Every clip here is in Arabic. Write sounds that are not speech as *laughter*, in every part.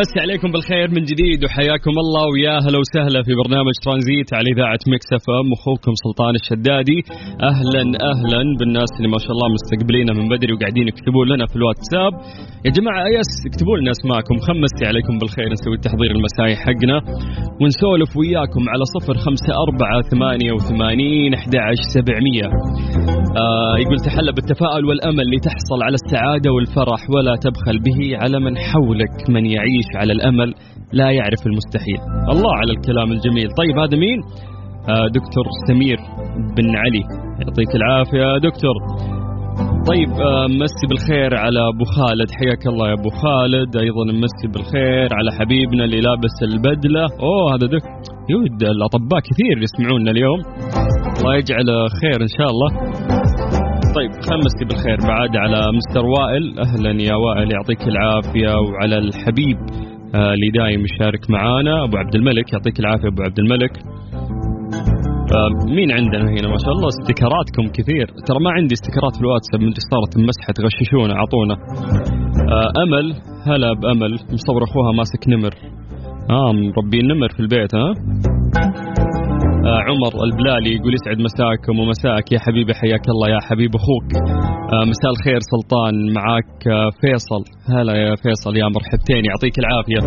مسي عليكم بالخير من جديد وحياكم الله ويا هلا وسهلا في برنامج ترانزيت على إذاعة Mix FM. أخوكم سلطان الشدادي. أهلا أهلا بالناس اللي ما شاء الله مستقبلينا من بدري وقاعدين يكتبون لنا في الواتساب. يا جماعة بس اكتبوا لنا أسماءكم. خنمسي عليكم بالخير نسوي التحضير المسائي حقنا. ونسولف وياكم على صفر خمسة أربعة ثمانية وثمانين أحد سبعمية. آه يقول تحلى بالتفاؤل والأمل لتحصل على السعادة والفرح ولا تبخل به على من حولك من يعيش. على الأمل لا يعرف المستحيل. الله على الكلام الجميل. طيب هذا مين؟ آه دكتور سمير بن علي. يعطيك العافية دكتور. طيب آه، مسي بالخير على أبو خالد. حياك الله يا أبو خالد. أيضا مسي بالخير على حبيبنا اللي لابس البدلة. أوه هذا دك يود الأطباء كثير يسمعونا اليوم. الله يجعل خير إن شاء الله. طيب خمستي بالخير بعد على مستر وائل. أهلا يا وائل يعطيك العافية وعلى الحبيب آه، اللي دايم يشارك معانا. أبو عبد الملك يعطيك العافية أبو عبد الملك. آه، مين عندنا هنا؟ ما شاء الله استيكراتكم كثير. ترى ما عندي استيكرات في الواتساب من صارت مسحة تغششونا أعطونا. آه، أمل هلا بأمل. مصور أخوها ماسك نمر. آه مربين نمر في البيت ها؟ عمر البلالي يقول يسعد مساكم ومساك يا حبيبي حياك الله يا حبيب أخوك. آه مساء الخير سلطان معاك آه فيصل. هلا يا فيصل يا مرحبتين يعطيك العافية.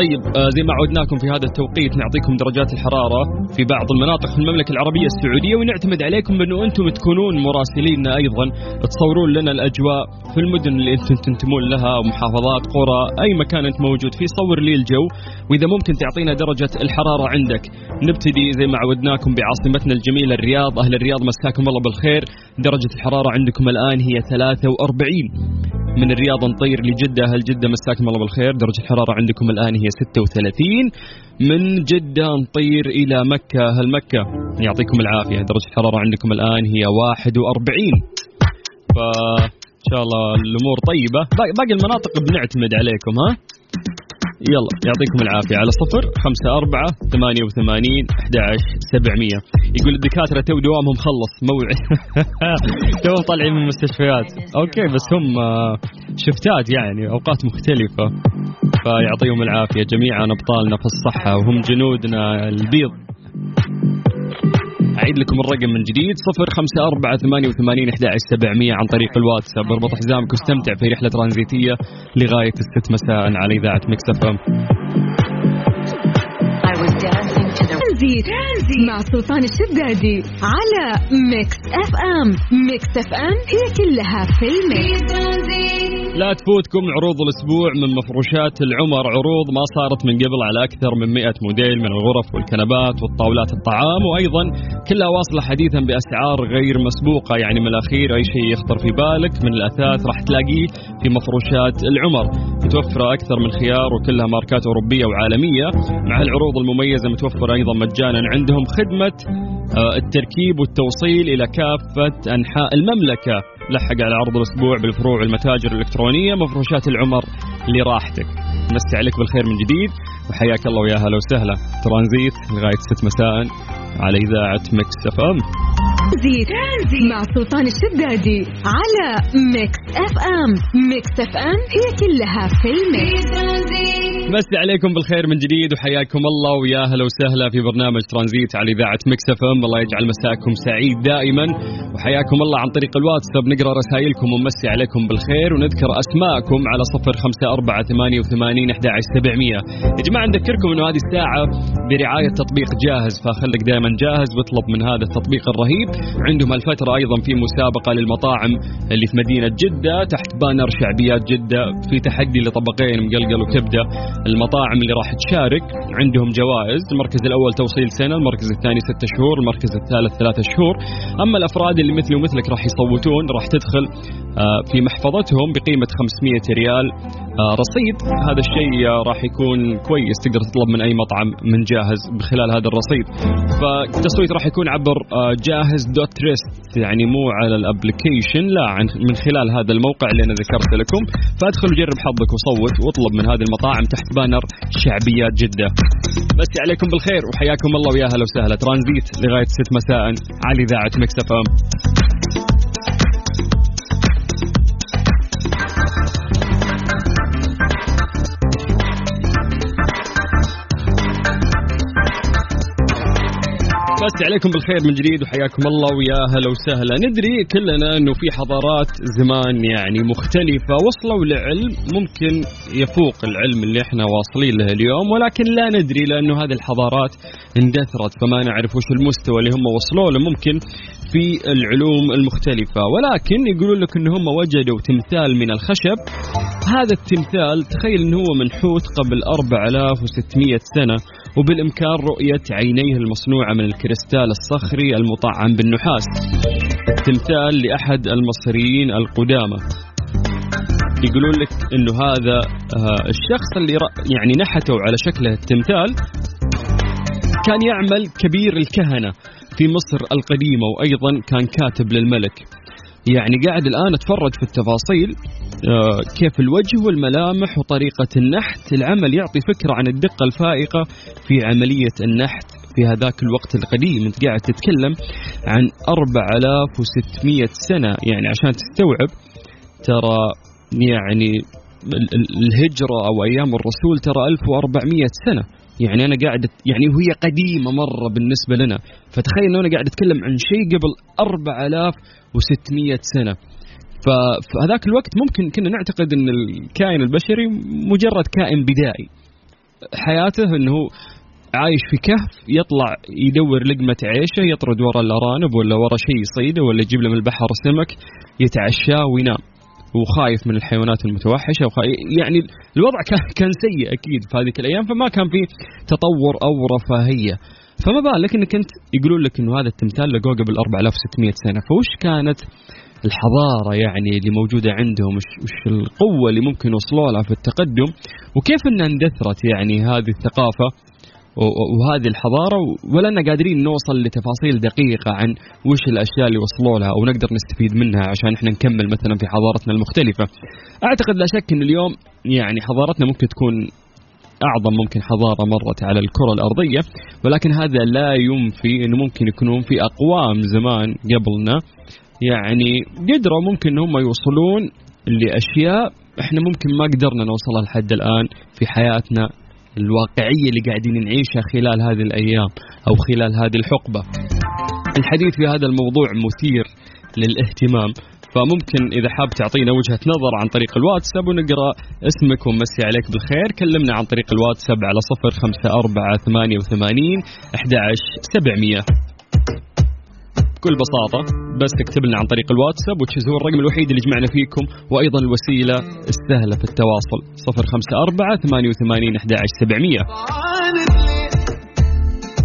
طيب آه زي ما عودناكم في هذا التوقيت نعطيكم درجات الحرارة في بعض المناطق في المملكة العربية السعودية ونعتمد عليكم بأنه أنتم تكونون مراسليننا أيضا. تصورون لنا الأجواء في المدن اللي أنتم تنتمون لها أو محافظات قرى أي مكان أنت موجود فيه. صور لي الجو وإذا ممكن تعطينا درجة الحرارة عندك. نبتدي زي ما عودناكم بعاصمتنا الجميلة الرياض. أهل الرياض مساكم الله بالخير. درجة الحرارة عندكم الآن هي 43 من الرياض نطير لجدة أهل جدة مساكم الله بالخير. درجة الحرارة عندكم الآن هي 36 من جدة نطير إلى مكة أهل مكة. يعطيكم العافية. درجة الحرارة عندكم الآن هي 41 فإن شاء الله الأمور طيبة. باقي المناطق بنعتمد عليكم ها؟ يلا يعطيكم العافية. على صفر خمسة أربعة ثمانية وثمانين أحد سبعمية. يقول الدكاترة تو دوامهم خلص موعد. *laughs* تو طالعين من المستشفيات. okay بس هم آه، شفتات يعني أوقات مختلفة. فيعطيهم العافية جميعا أبطالنا في الصحة وهم جنودنا البيض. أعيد لكم الرقم من جديد صفر خمسة أربعة ثمانية وثمانين أحد سبعمية عن طريق الواتساب اربط حزامك واستمتع في رحلة ترانزيتية لغاية الست مساء على إذاعة Mix FM ترانزيت مع سلطان الشدادي على Mix FM Mix FM هي كلها في ال mix لا تفوتكم عروض الأسبوع من مفروشات العمر. عروض ما صارت من قبل على أكثر من 100 موديل من الغرف والكنبات والطاولات الطعام. وأيضا كلها واصلة حديثا بأسعار غير مسبوقة. يعني من الأخير أي شيء يخطر في بالك من الأثاث راح تلاقيه في مفروشات العمر. متوفرة أكثر من خيار وكلها ماركات أوروبية وعالمية. مع العروض المميزة متوفرة أيضا مجانا. عندهم خدمة آه، التركيب والتوصيل إلى كافة أنحاء المملكة. الحق على عرض الأسبوع بالفروع والمتاجر الإلكترونية مفروشات العمر لراحتك. مسي عليك بالخير من جديد. وحياك الله ويا هلا وسهلا. ترانزيت لغاية 6 مساء على إذاعة Mix FM. ترانزيت مع سلطان الشدادي على Mix FM. Mix FM هي كلها في ال mix. مسي عليكم بالخير من جديد وحياكم الله ويا هلا وسهلا في برنامج ترانزيت على إذاعة Mix FM. الله يجعل مساكم سعيد دائما وحياكم الله عن طريق الواتساب. نقرأ رسائلكم ونمسي عليكم بالخير ونذكر أسماءكم على صفر خمسة أربعة ثمانية وثمانين أحد سبعمية. يا جماعة نذكركم أنه هذه الساعة برعاية تطبيق جاهز فخليك دائما جاهز واطلب من هذا التطبيق الرهيب. عندهم هالفتره أيضا في مسابقة للمطاعم اللي في مدينة جدة تحت banner شعبيات جدة في تحدي لطبقين مقلقل وكبدة. المطاعم اللي راح تشارك عندهم جوائز المركز الأول توصيل سنة المركز الثاني ستة شهور المركز الثالث ثلاثة شهور. أما الأفراد اللي مثلي ومثلك راح يصوتون راح تدخل آه، في محفظتهم بقيمة 500 ريال آه، رصيد. هذا الشيء آه، راح يكون كويس تقدر تطلب من أي مطعم من جاهز بخلال هذا الرصيد. فالتصويت راح يكون عبر جاهز dot تريست يعني مو على ال application لا من خلال هذا الموقع اللي أنا ذكرت لكم. فادخل وجرب حظك وصوت واطلب من هذه المطاعم تحت banner شعبيات جدة. مسي عليكم بالخير وحياكم الله ويا أهلا وسهلا. ترانزيت لغاية 6 مساء على إذاعة Mix FM. مسي عليكم بالخير من جديد وحياكم الله ويا هلا وسهلا. ندري كلنا إنه في حضارات زمان يعني مختلفة وصلوا لعلم ممكن يفوق العلم اللي إحنا واصلين له اليوم ولكن لا ندري لأنه هذه الحضارات اندثرت فما نعرف وش المستوى اللي هم وصلوا له ممكن في العلوم المختلفة. ولكن يقولون لك ان هم وجدوا تمثال من الخشب. هذا التمثال تخيل إنه هو منحوت قبل 4600 سنة. وبالإمكان رؤية عينيه المصنوعة من الكريستال الصخري المطعم بالنحاس. تمثال لأحد المصريين القدامى. يقولون لك إنه هذا آه، الشخص اللي يعني نحتوا على شكله التمثال كان يعمل كبير الكهنة في مصر القديمة وأيضا كان كاتب للملك. يعني قاعد الآن أتفرج في التفاصيل آه، كيف الوجه والملامح وطريقة النحت العمل يعطي فكرة عن الدقة الفائقة في عملية النحت في هذاك الوقت القديم. أنت قاعد تتكلم عن 4600 سنة يعني عشان تستوعب ترى يعني الهجرة أو أيام الرسول ترى 1400 سنة. يعني أنا قاعد يعني وهي قديمة مرة بالنسبة لنا. فتخيل انه أنا قاعد أتكلم عن شيء قبل 4600 سنة. فهذاك الوقت ممكن كنا نعتقد إن الكائن البشري مجرد كائن بدائي. حياته إنه عايش في كهف يطلع يدور لقمة عيشه يطرد ورا الأرانب ولا ورا شيء يصيده ولا يجيب له من البحر سمك يتعشاه وينام. وخايف من الحيوانات المتوحشة. وخايف يعني الوضع كان سيء أكيد في هذيك الأيام فما كان في تطور أو رفاهية. فما بالك إنك أنت يقولون لك إنه هذا التمثال لقوه قبل 4600 سنة. فوش كانت الحضارة يعني اللي موجودة عندهم؟ وش القوة اللي ممكن يوصلوا لها في التقدم؟ وكيف إنها اندثرت يعني هذه الثقافة؟ وهذه الحضارة ولنا قادرين نوصل لتفاصيل دقيقة عن وش الأشياء اللي وصلوا لها ونقدر نستفيد منها عشان إحنا نكمل مثلا في حضارتنا المختلفة. أعتقد لا شك إن اليوم يعني حضارتنا ممكن تكون أعظم ممكن حضارة مرت على الكرة الأرضية ولكن هذا لا ينفي إنه ممكن يكونون في أقوام زمان قبلنا يعني قدروا ممكن إن هم يوصلون لأشياء إحنا ممكن ما قدرنا نوصلها لحد الآن في حياتنا الواقعية اللي قاعدين نعيشها خلال هذه الأيام أو خلال هذه الحقبة. الحديث في هذا الموضوع مثير للاهتمام فممكن إذا حاب تعطينا وجهة نظر عن طريق الواتساب ونقرأ اسمك ونمسي عليك بالخير. كلمنا عن طريق الواتساب على 05488 11700 بكل بساطة بس تكتب لنا عن طريق الواتساب وتشز هو الرقم الوحيد اللي يجمعنا فيكم وأيضا الوسيلة السهلة في التواصل 054 88 11700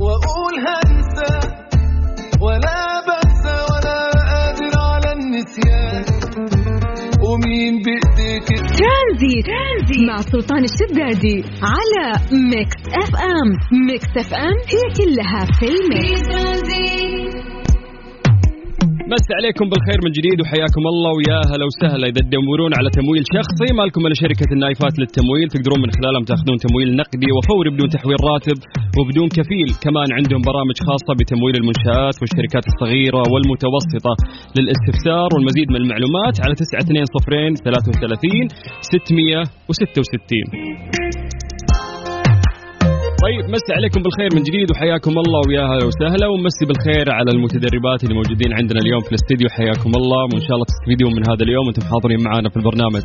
وأقول هنسى ولا بنسى ولا قادر على النسيان. ومين بإيديك ترانزيت مع سلطان الشدادي على Mix FM. Mix FM هي كلها في ال mix. مسي عليكم بالخير من جديد وحياكم الله ويا هلا وسهلا. إذا تدورون على تمويل شخصي ما لكم الا شركة النايفات للتمويل تقدرون من خلالهم تاخذون تمويل نقدي وفوري بدون تحويل راتب وبدون كفيل. كمان عندهم برامج خاصة بتمويل المنشآت والشركات الصغيرة والمتوسطة للاستفسار والمزيد من المعلومات على 920 33 666 طيب مسي عليكم بالخير من جديد وحياكم الله ويا أهلا وسهلا ومسي بالخير على المتدربات اللي موجودين عندنا اليوم في الاستديو حياكم الله وإن شاء الله تستفيدون من هذا اليوم وأنتم حاضرين معنا في البرنامج.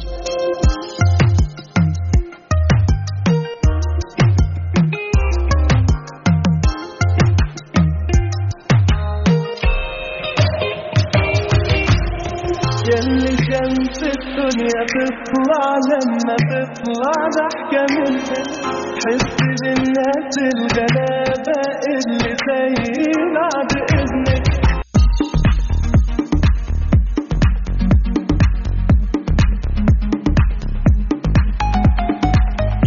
الدنيا تطلع لما تطلع ضحكة منها حس بالناس الغلابة اللي زينا بإذنك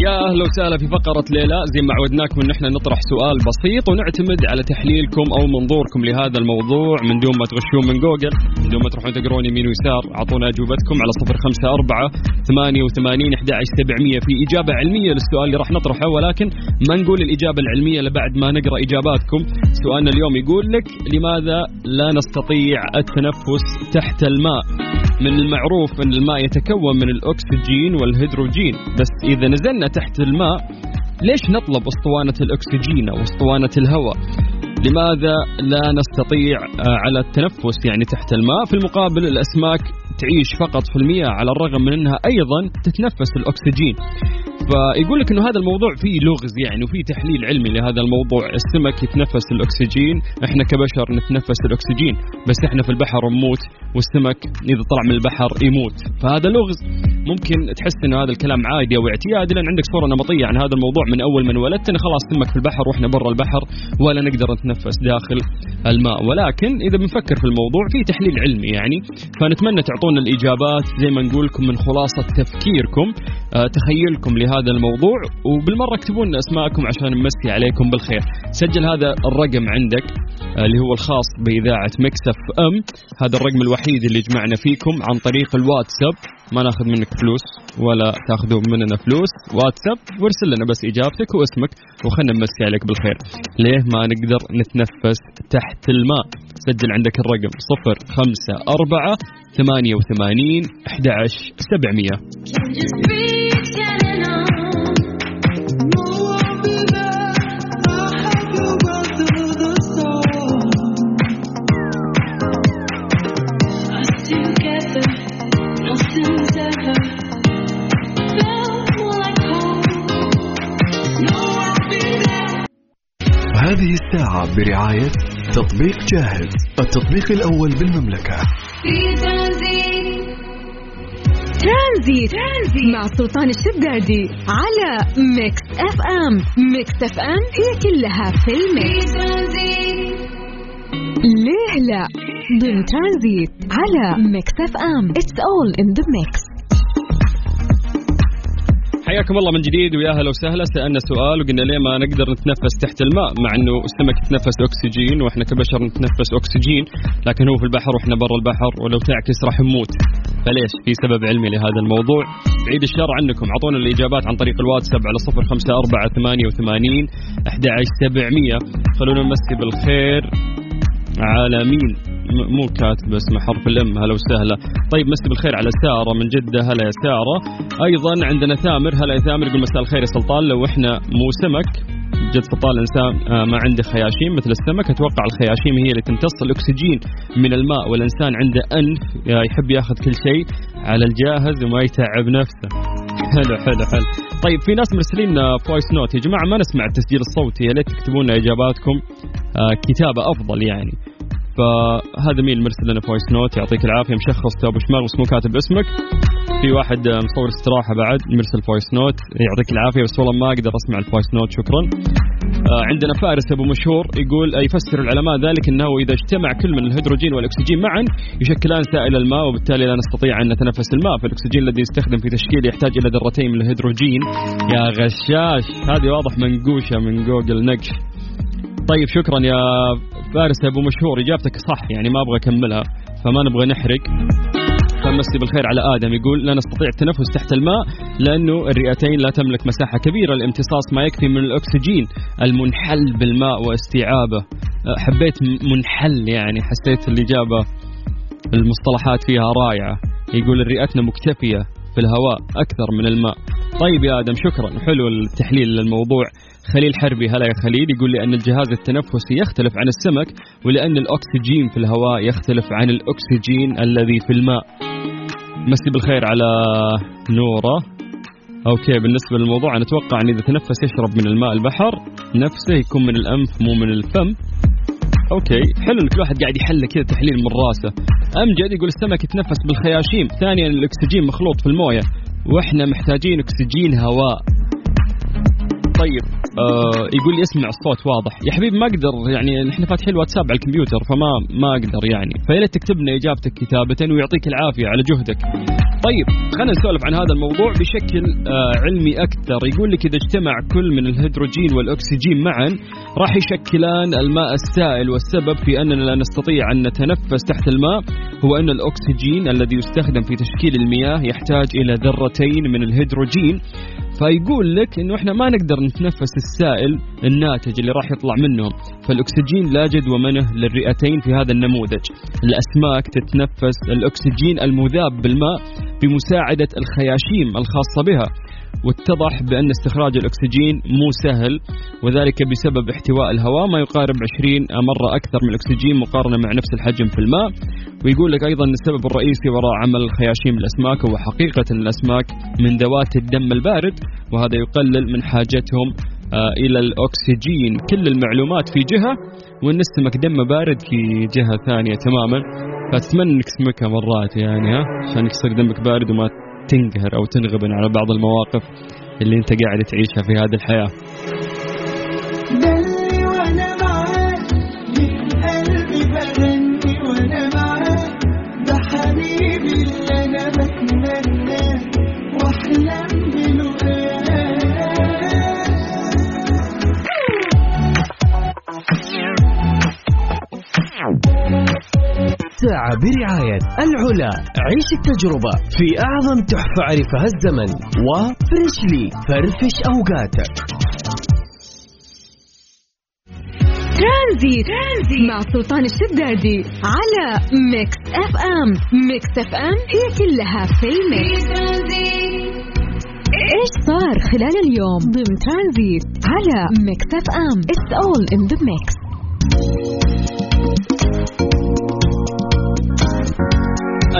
يا أهلا وسهلا في فقرة ليلى. زي ما عودناكم إن إحنا نطرح سؤال بسيط ونعتمد على تحليلكم أو منظوركم لهذا الموضوع من دون ما تغشون من جوجل. من دون ما تروحون تقرون يمين ويسار. أعطونا أجوبتكم على صفر خمسة أربعة ثمانية وثمانين أحد سبعمية. في إجابة علمية للسؤال اللي راح نطرحه ولكن ما نقول الإجابة العلمية إلا بعد ما نقرأ إجاباتكم. سؤالنا اليوم يقول لك لماذا لا نستطيع التنفس تحت الماء؟ من المعروف أن الماء يتكون من الأكسجين والهيدروجين. بس إذا نزلنا تحت الماء ليش نطلب أسطوانة الأكسجين أو أسطوانة الهواء؟ لماذا لا نستطيع آه، على التنفس يعني تحت الماء؟ في المقابل الأسماك تعيش فقط في المياه على الرغم من أنها أيضا تتنفس الأكسجين. فيقول لك إنه هذا الموضوع فيه لغز يعني وفيه تحليل علمي لهذا الموضوع. السمك يتنفس الأكسجين إحنا كبشر نتنفس الأكسجين بس إحنا في البحر نموت والسمك إذا طلع من البحر يموت. فهذا لغز. ممكن تحس انه هذا الكلام عادي أو اعتيادي لأن عندك صورة نمطية عن هذا الموضوع من أول من ولدت. إن خلاص سمك في البحر وإحنا برا البحر ولا نقدر نتنفس داخل الماء. ولكن إذا بنفكر في الموضوع في تحليل علمي يعني. فنتمنى تعطونا الإجابات زي ما نقول لكم من خلاصة تفكيركم آه، تخيلكم لهذا الموضوع. وبالمرة اكتبوا لنا أسماءكم عشان نمسي عليكم بالخير. سجل هذا الرقم عندك آه، اللي هو الخاص بإذاعة مكسف أم. هذا الرقم الوحيد اللي يجمعنا فيكم عن طريق الواتساب. ما ناخذ منك فلوس ولا تاخذوا مننا فلوس. واتساب وارسل لنا بس إجابتك واسمك وخلنا نمسي عليك بالخير. ليه ما نقدر نتنفس تحت الماء؟ سجل عندك الرقم 054 88 11700 هذه الساعة برعاية تطبيق جاهز التطبيق الأول بالمملكة. ترانزيت. ترانزيت, ترانزيت. مع سلطان الشدادي على Mix FM. Mix FM هي كلها في ال mix. ليه لا؟ ضمن ترانزيت على Mix FM. It's all in the mix حياكم الله من جديد ويا أهلا وسهلا. سألنا سؤال وقلنا ليه ما نقدر نتنفس تحت الماء؟ مع إنه السمك يتنفس أكسجين وإحنا كبشر نتنفس أكسجين لكن هو في البحر وإحنا برا البحر ولو تعكس راح نموت. فليش؟ في سبب علمي لهذا الموضوع. بعيد الشر عنكم. أعطونا الإجابات عن طريق الواتساب على صفر خمسة أربعة ثمانية وثمانين أحد سبعمية. خلونا نمسي بالخير على مين؟ مو كاتب اسمه حرف الأم هلا وسهلا. طيب مسي بالخير على سارة من جدة هلا يا سارة. أيضا عندنا ثامر هلا يا ثامر يقول مساء الخير يا سلطان. لو إحنا مو سمك جد سلطان الإنسان آه، ما عنده خياشيم مثل السمك أتوقع الخياشيم هي اللي تمتص الاكسجين من الماء والإنسان عنده أنف آه، يحب ياخذ كل شيء على الجاهز وما يتعب نفسه. حلو حلو حلو. طيب في ناس مرسلين voice note يا جماعة ما نسمع التسجيل الصوتي يا ليت تكتبون إجاباتكم آه، كتابة أفضل يعني. فهذا مين مرسل لنا voice note يعطيك العافية مشخص ابو شمال بس مو كاتب اسمك. في واحد مصور استراحة بعد مرسل voice note يعطيك العافية بس والله ما أقدر أسمع ال voice note شكرا. آه، عندنا فارس أبو مشهور يقول آه، يفسر العلماء ذلك إنه إذا اجتمع كل من الهيدروجين والأكسجين معا يشكلان سائل الماء وبالتالي لا نستطيع أن نتنفس الماء. فالأكسجين الذي يستخدم في تشكيله يحتاج إلى ذرتين من الهيدروجين. يا غشاش هذه واضح منقوشة من جوجل نقش طيب شكرا يا فارس أبو مشهور إجابتك صح يعني ما أبغى أكملها فما نبغى نحرق. فمسي بالخير على آدم يقول لا نستطيع التنفس تحت الماء لأنه الرئتين لا تملك مساحة كبيرة لامتصاص ما يكفي من الأكسجين المنحل بالماء واستيعابه. أه، حبيت منحل يعني حسيت الإجابة المصطلحات فيها رائعة. يقول الرئتنا مكتفية. في الهواء أكثر من الماء. طيب يا آدم شكرا. حلو التحليل للموضوع. خليل حربي هلا يا خليل يقول لأن الجهاز التنفسي يختلف عن السمك ولأن الأكسجين في الهواء يختلف عن الأكسجين الذي في الماء. مسي بالخير على نورة. okay بالنسبة للموضوع أنا أتوقع أن إذا تنفس يشرب من الماء البحر نفسه يكون من الأنف مو من الفم. okay. حلو ان كل واحد قاعد يحل كذا تحليل من راسه. امجد يقول السمك يتنفس بالخياشيم. ثانيا الأكسجين مخلوط في الموية. وإحنا محتاجين أكسجين هواء. طيب آه يقول لي اسمع الصوت واضح. يا حبيبي ما أقدر يعني إحنا فاتحين الواتساب على الكمبيوتر فما ما أقدر يعني. فيا ريت تكتب لنا إجابتك كتابه ويعطيك العافية على جهدك. طيب خلينا نسولف عن هذا الموضوع بشكل آه علمي أكثر. يقول لك إذا اجتمع كل من الهيدروجين والأكسجين معا راح يشكلان الماء السائل. والسبب في أننا لا نستطيع أن نتنفس تحت الماء هو أن الأكسجين الذي يستخدم في تشكيل المياه يحتاج إلى ذرتين من الهيدروجين. فيقول لك إنه إحنا ما نقدر نتنفس السائل الناتج اللي راح يطلع منهم فالأكسجين لا جدوى منه للرئتين في هذا النموذج. الأسماك تتنفس الأكسجين المذاب بالماء بمساعدة الخياشيم الخاصة بها. واتضح بأن استخراج الأكسجين مو سهل وذلك بسبب احتواء الهواء ما يقارب 20 مرة أكثر من الأكسجين مقارنة مع نفس الحجم في الماء. ويقول لك أيضا السبب الرئيسي وراء عمل الخياشيم الأسماك هو حقيقة الأسماك من ذوات الدم البارد وهذا يقلل من حاجتهم آه، إلى الأكسجين. كل المعلومات في جهة وأن السمك دمه بارد في جهة ثانية تماما. فأتمنى أنك تسمكها مرات يعني ها عشان يصير دمك بارد وما تنقهر أو تنغبن على بعض المواقف اللي أنت قاعد تعيشها في هذه الحياة. برعاية العلا. عيش التجربة في أعظم تحفة عرفها الزمن. و Freshly فرفش أوقاتك. ترانزيت مع سلطان الشدادي على Mix FM. Mix FM هي كلها في ال mix. إيش صار خلال اليوم؟ ضمن ترانزيت على Mix FM. It's all in the mix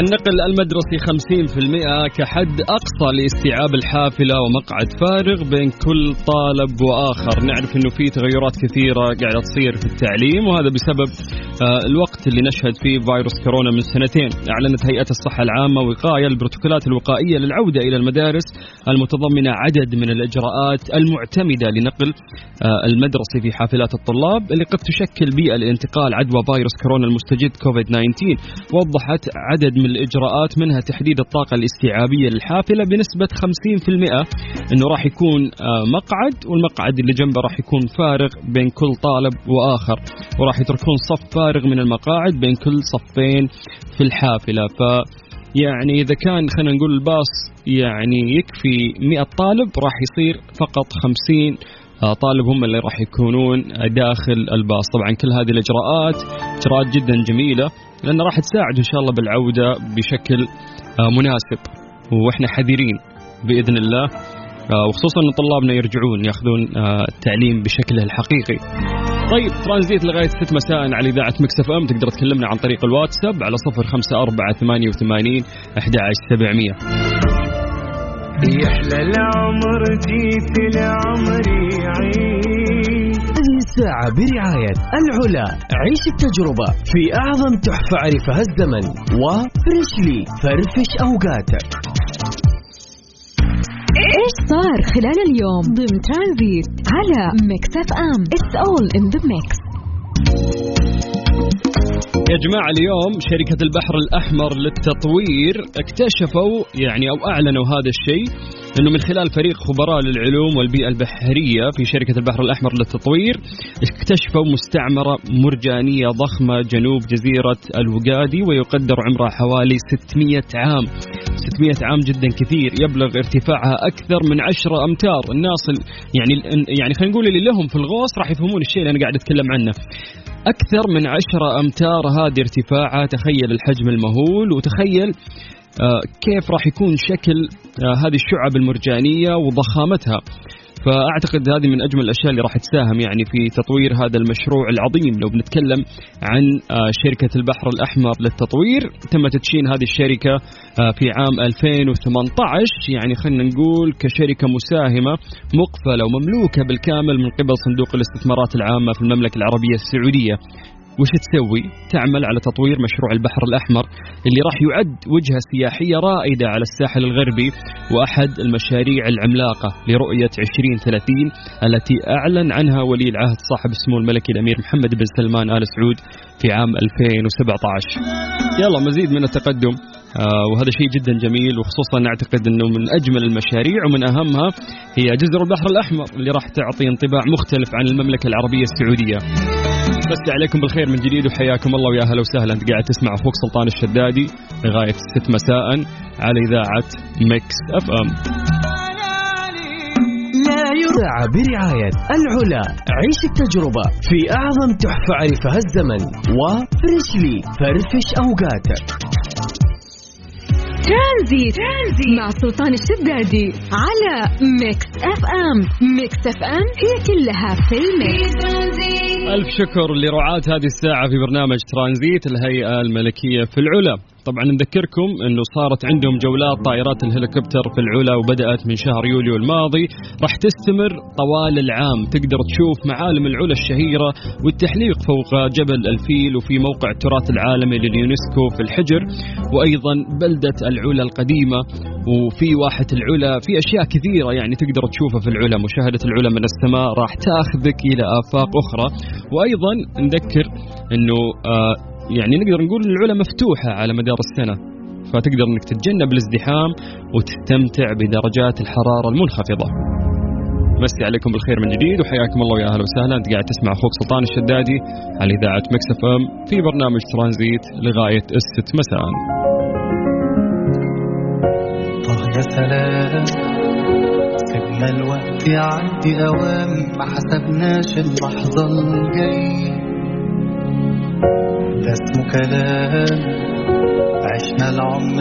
النقل المدرسي 50% كحد أقصى لاستيعاب الحافلة ومقعد فارغ بين كل طالب وآخر. نعرف أنه في تغيرات كثيرة قاعدة تصير في التعليم وهذا بسبب آه، الوقت اللي نشهد فيه فيروس كورونا من سنتين. أعلنت هيئة الصحة العامة وقاية البروتوكولات الوقائية للعودة إلى المدارس المتضمنة عدد من الإجراءات المعتمدة لنقل آه، المدرسي في حافلات الطلاب اللي قد تشكل بيئة لانتقال عدوى فيروس كورونا المستجد كوفيد 19 وضحت عدد من الإجراءات منها تحديد الطاقة الاستيعابية للحافلة بنسبة 50% أنه راح يكون آه، مقعد والمقعد اللي جنبه راح يكون فارغ بين كل طالب وآخر وراح يتركون صف فارغ من المقاعد بين كل صفين في الحافلة. ف يعني إذا كان خلينا نقول الباص يعني يكفي 100 طالب راح يصير فقط 50 آه، طالب هم اللي راح يكونون داخل الباص. طبعا كل هذه الإجراءات إجراءات جدا جميلة. لأن راح تساعد إن شاء الله بالعودة بشكل آه، مناسب. وإحنا حذرين بإذن الله آه، وخصوصا أن طلابنا يرجعون يأخذون آه، التعليم بشكله الحقيقي. طيب ترانزيت لغاية 6 مساء على إذاعة مكسف أم. تقدر تكلمنا عن طريق الواتساب على 054 88 11700 يحلى العمر جيت لعمري عيد الساعة برعاية العلا. عيش التجربة في أعظم تحفة عرفها الزمن. و Freshly فرفش أوقاتك. إيش صار خلال اليوم؟ ضمن ترانزيت على Mix FM. It's all in the mix يا جماعة اليوم شركة البحر الأحمر للتطوير اكتشفوا يعني أو أعلنوا هذا الشيء أنه من خلال فريق خبراء للعلوم والبيئة البحرية في شركة البحر الأحمر للتطوير اكتشفوا مستعمرة مرجانية ضخمة جنوب جزيرة الوقادي ويقدر عمرها حوالي 600 عام. 600 عام جدا كثير يبلغ ارتفاعها أكثر من 10 أمتار. الناس ال- يعني يعني خلينا نقول اللي لهم في الغوص راح يفهمون الشيء اللي أنا قاعد أتكلم عنه. أكثر من عشرة أمتار. هذه ارتفاعها تخيل الحجم المهول وتخيل آه، كيف راح يكون شكل آه، هذه الشعب المرجانية وضخامتها. فأعتقد هذه من أجمل الأشياء اللي راح تساهم يعني في تطوير هذا المشروع العظيم. لو بنتكلم عن آه، شركة البحر الأحمر للتطوير تم تدشين هذه الشركة آه، في عام 2018 يعني خلينا نقول كشركة مساهمة مقفلة ومملوكة بالكامل من قبل صندوق الاستثمارات العامة في المملكة العربية السعودية. وش تسوي؟ تعمل على تطوير مشروع البحر الأحمر اللي راح يعد وجهة سياحية رائدة على الساحل الغربي وأحد المشاريع العملاقة لرؤية 2030 التي أعلن عنها ولي العهد صاحب السمو الملكي الأمير محمد بن سلمان آل سعود في عام 2017 يلا مزيد من التقدم آه وهذا شيء جدا جميل وخصوصا اعتقد إنه من أجمل المشاريع ومن أهمها هي جزر البحر الأحمر اللي راح تعطي انطباع مختلف عن المملكة العربية السعودية. مسي عليكم بالخير من جديد وحياكم الله ويا أهلا وسهلا. أنت قاعد تسمع أخوك سلطان الشدادي لغايه 6 مساء على إذاعة Mix FM. ساعة برعاية العلا. عيش التجربة في أعظم تحفة عرفها الزمن. و Freshly فرفش أوقاتك. ترانزيت. ترانزيت. مع سلطان الشدادي على Mix FM Mix FM هي كلها في ال mix في ألف شكر لرعاة هذه الساعة في برنامج ترانزيت الهيئة الملكية في العلا. طبعا نذكركم إنه صارت عندهم جولات طائرات الهليكوبتر في العلا وبدأت من شهر يوليو الماضي. راح تستمر طوال العام. تقدر تشوف معالم العلا الشهيرة والتحليق فوق جبل الفيل وفي موقع التراث العالمي لليونسكو في الحجر وأيضا بلدة العلا القديمة. وفي واحة العلا في أشياء كثيرة يعني تقدر تشوفها في العلا. مشاهدة العلا من السماء راح تأخذك إلى آفاق أخرى. وأيضا نذكر إنه آه يعني نقدر نقول العلا مفتوحة على مدار السنة فتقدر إنك تتجنب الازدحام وتستمتع بدرجات الحرارة المنخفضة. مسي عليكم بالخير من جديد وحياكم الله ويا أهلا وسهلا أنت قاعد تسمع أخوك سلطان الشدادي على إذاعة Mix FM في برنامج ترانزيت لغاية الست مساء. يا سلام سيبنا الوقت يعدي أوام ما حسبناش اللحظة الجاية ده اسمه كلام. عشنا العمر.